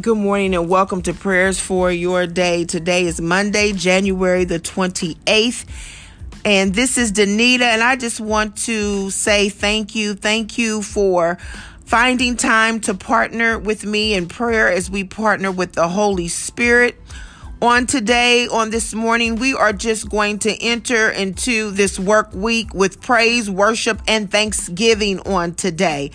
Good morning and welcome to prayers for your day. Today is Monday, January the 28th. And this is Danita, and I just want to say thank you. Thank you for finding time to partner with me in prayer as we partner with the Holy Spirit. On today, on this morning, we are just going to enter into this work week with praise, worship, and thanksgiving on today.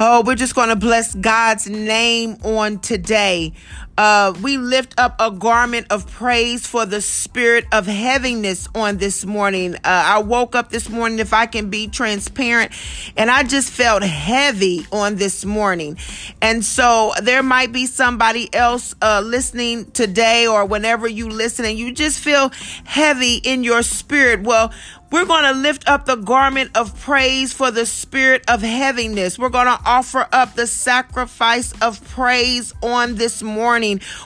Oh, we're just going to bless God's name on today. Uh, we lift up a garment of praise for the spirit of heaviness on this morning. Uh, I woke up this morning, if I can be transparent, and I just felt heavy on this morning. And so there might be somebody else uh, listening today or whenever you listen and you just feel heavy in your spirit. Well, we're going to lift up the garment of praise for the spirit of heaviness. We're going to offer up the sacrifice of praise on this morning,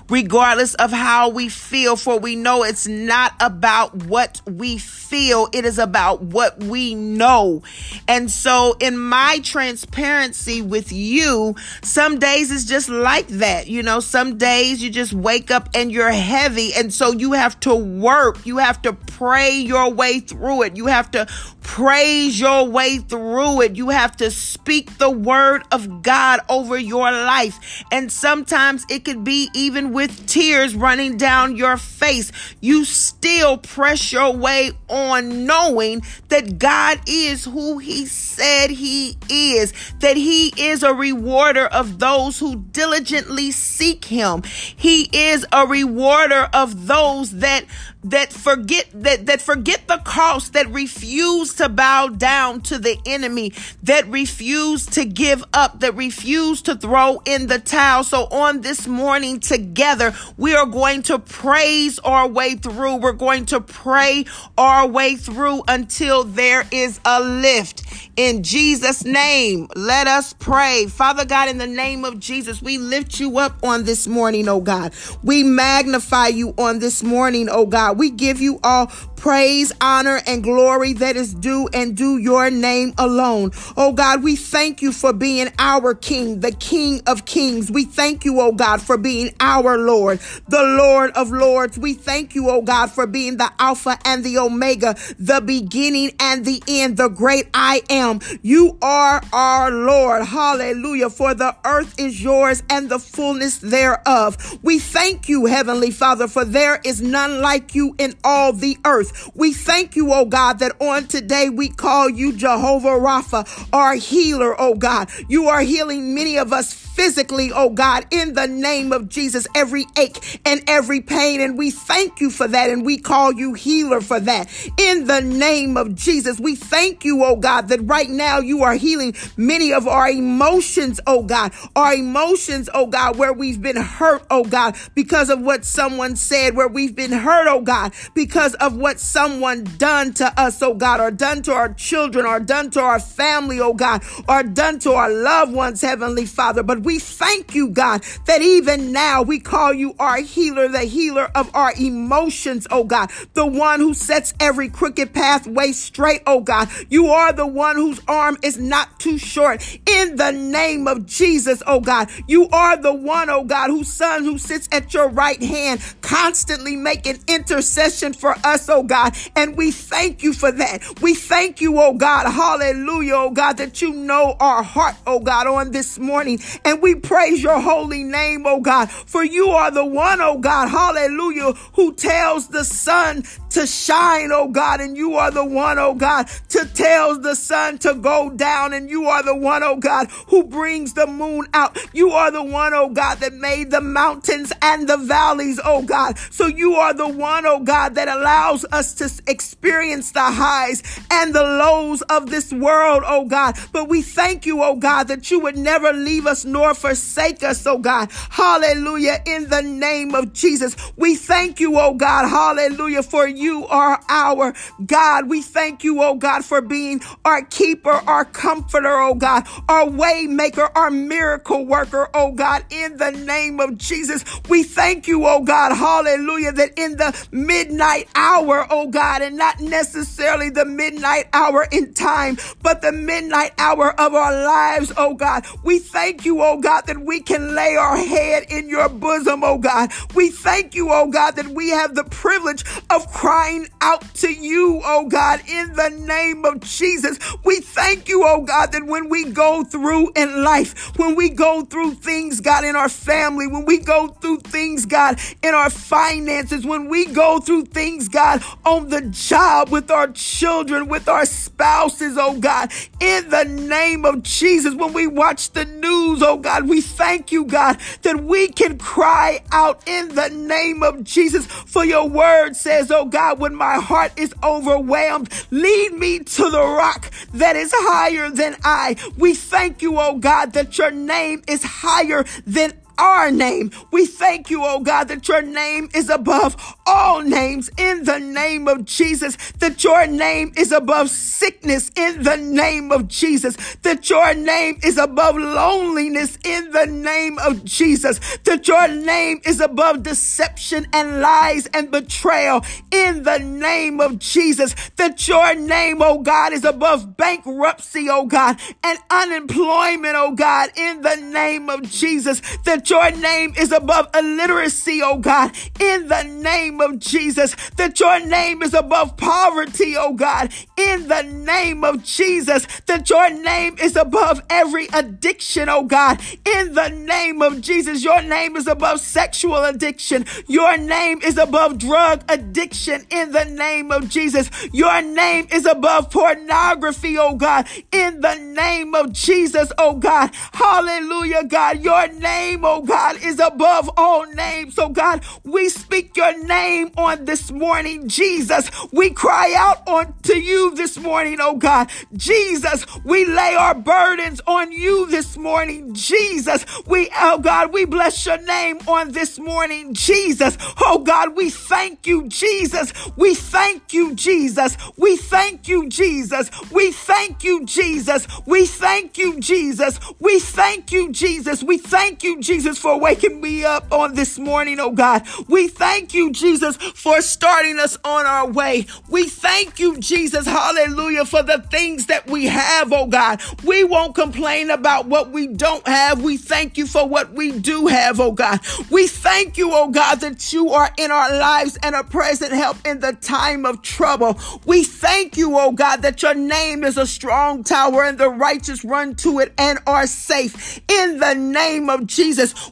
regardless of how we feel, for we know it's not about what we feel, it is about what we know. And so, in my transparency with you, some days it's just like that. You know, some days you just wake up and you're heavy. And so, you have to work, you have to pray your way through it. You have to praise your way through it. You have to speak the word of God over your life. And sometimes it could be even with tears running down your face. You still press your way on knowing that God is who he said he is, that he is a rewarder of those who diligently seek him. He is a rewarder of those that that forget that that forget the cost that refuse to bow down to the enemy that refuse to give up that refuse to throw in the towel. So on this morning together we are going to praise our way through. We're going to pray our way through until there is a lift. In Jesus name let us pray. Father god in the name of Jesus we lift you up on this morning oh god. We magnify you on this morning oh god we give you all praise, honor, and glory that is due and due your name alone. Oh God, we thank you for being our King, the King of Kings. We thank you, oh God, for being our Lord, the Lord of Lords. We thank you, oh God, for being the Alpha and the Omega, the beginning and the end, the great I am. You are our Lord. Hallelujah. For the earth is yours and the fullness thereof. We thank you, Heavenly Father, for there is none like you in all the earth. We thank you, oh God, that on today we call you Jehovah Rapha, our healer, oh God. You are healing many of us physically, oh God, in the name of Jesus, every ache and every pain. And we thank you for that. And we call you healer for that. In the name of Jesus, we thank you, oh God, that right now you are healing many of our emotions, oh God, our emotions, oh God, where we've been hurt, oh God, because of what someone said, where we've been hurt, oh God, because of what someone done to us, oh God, or done to our children, or done to our family, oh God, or done to our loved ones, Heavenly Father. But we thank you, God, that even now we call you our healer, the healer of our emotions, oh God, the one who sets every crooked pathway straight, oh God. You are the one whose arm is not too short. In the name of Jesus, oh God, you are the one, oh God, whose son who sits at your right hand, constantly making intercession for us, oh God. And we thank you for that. We thank you, oh God, hallelujah, oh God, that you know our heart, oh God, on this morning. And we praise your holy name, oh God, for you are the one, oh God, hallelujah, who tells the sun to shine, oh God, and you are the one, oh God, to tells the sun to go down, and you are the one, oh God, who brings the moon out. You are the one, oh God, that made the mountains and the valleys, oh God. So you are the one, oh God, that allows us to experience the highs and the lows of this world, oh God. But we thank you, oh God, that you would never leave us nor forsake us, oh God. Hallelujah. In the name of Jesus, we thank you, oh God. Hallelujah. For you you are our God. We thank you, oh God, for being our keeper, our comforter, oh God, our way maker, our miracle worker, oh God, in the name of Jesus. We thank you, oh God, hallelujah, that in the midnight hour, oh God, and not necessarily the midnight hour in time, but the midnight hour of our lives, oh God. We thank you, oh God, that we can lay our head in your bosom, oh God. We thank you, oh God, that we have the privilege of crying out to you, oh God, in the name of Jesus. We thank you, oh God, that when we go through in life, when we go through things, God, in our family, when we go through things, God, in our finances, when we go through things, God, on the job with our children, with our spouses, oh God, in the name of Jesus, when we watch the news, oh God, we thank you, God, that we can cry out in the name of Jesus. For your word says, oh God, when my heart is overwhelmed, lead me to the rock that is higher than I. We thank you, oh God, that your name is higher than our name. We thank you, oh God, that your name is above all names. In the name of Jesus, that your name is above sickness. In the name of Jesus, that your name is above loneliness. In the name of Jesus, that your name is above deception and lies and betrayal. In the name of Jesus, that your name, oh God, is above bankruptcy, oh God, and unemployment, oh God, in the name of Jesus, that your name is above illiteracy, oh God, in the name of Jesus, that your name is above poverty, oh God, in the name of Jesus, that your name is above every addiction, oh God, in the name of Jesus, your name is above sexual addiction, your name is above drug addiction, in the name of Jesus, your name is above pornography, oh God, in the name of Jesus, oh God, hallelujah, God, your name, oh Oh, God, is above all names. So, God, we speak your name on this morning, Jesus. We cry out unto you this morning, oh God. Jesus, we lay our burdens on you this morning, Jesus. We, oh God, we bless your name on this morning, Jesus. Oh God, we thank you, Jesus. We thank you, Jesus. We thank you, Jesus. We thank you, Jesus. We thank you, Jesus. We thank you, Jesus. We thank you, Jesus, for waking me up on this morning, oh God. We thank you, Jesus, for starting us on our way. We thank you, Jesus, hallelujah, for the things that we have, oh God. We won't complain about what we don't have. We thank you for what we do have, oh God. We thank you, oh God, that you are in our lives and a present help in the time of trouble. We thank you, oh God, that your name is a strong tower and the righteous run to it and are safe. In the name of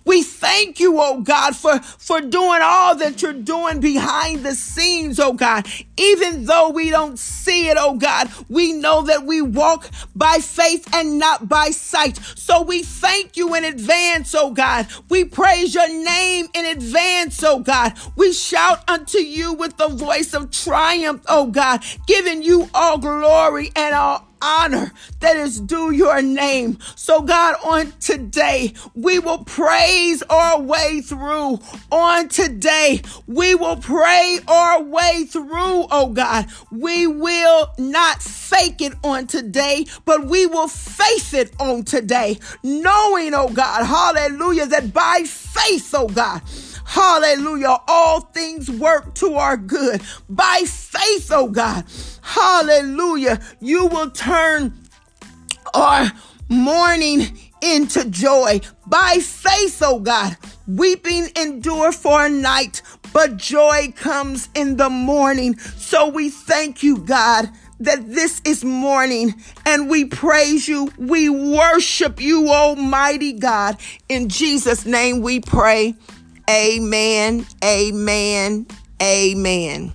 We thank you, oh God, for, for doing all that you're doing behind the scenes, oh God. Even though we don't see it, oh God, we know that we walk by faith and not by sight. So we thank you in advance, oh God. We praise your name in advance, oh God. We shout unto you with the voice of triumph, oh God, giving you all glory and all honor that is due your name. So, God, on today, we will praise our way through. On today, we will pray our way through, oh God. We will not fake it on today, but we will face it on today, knowing, oh God, hallelujah, that by faith, oh God, Hallelujah. All things work to our good. By faith, oh God. Hallelujah. You will turn our mourning into joy. By faith, oh God. Weeping endure for a night, but joy comes in the morning. So we thank you, God that this is morning and we praise you. We worship you, Almighty God. In Jesus' name we pray. Amen. Amen. Amen.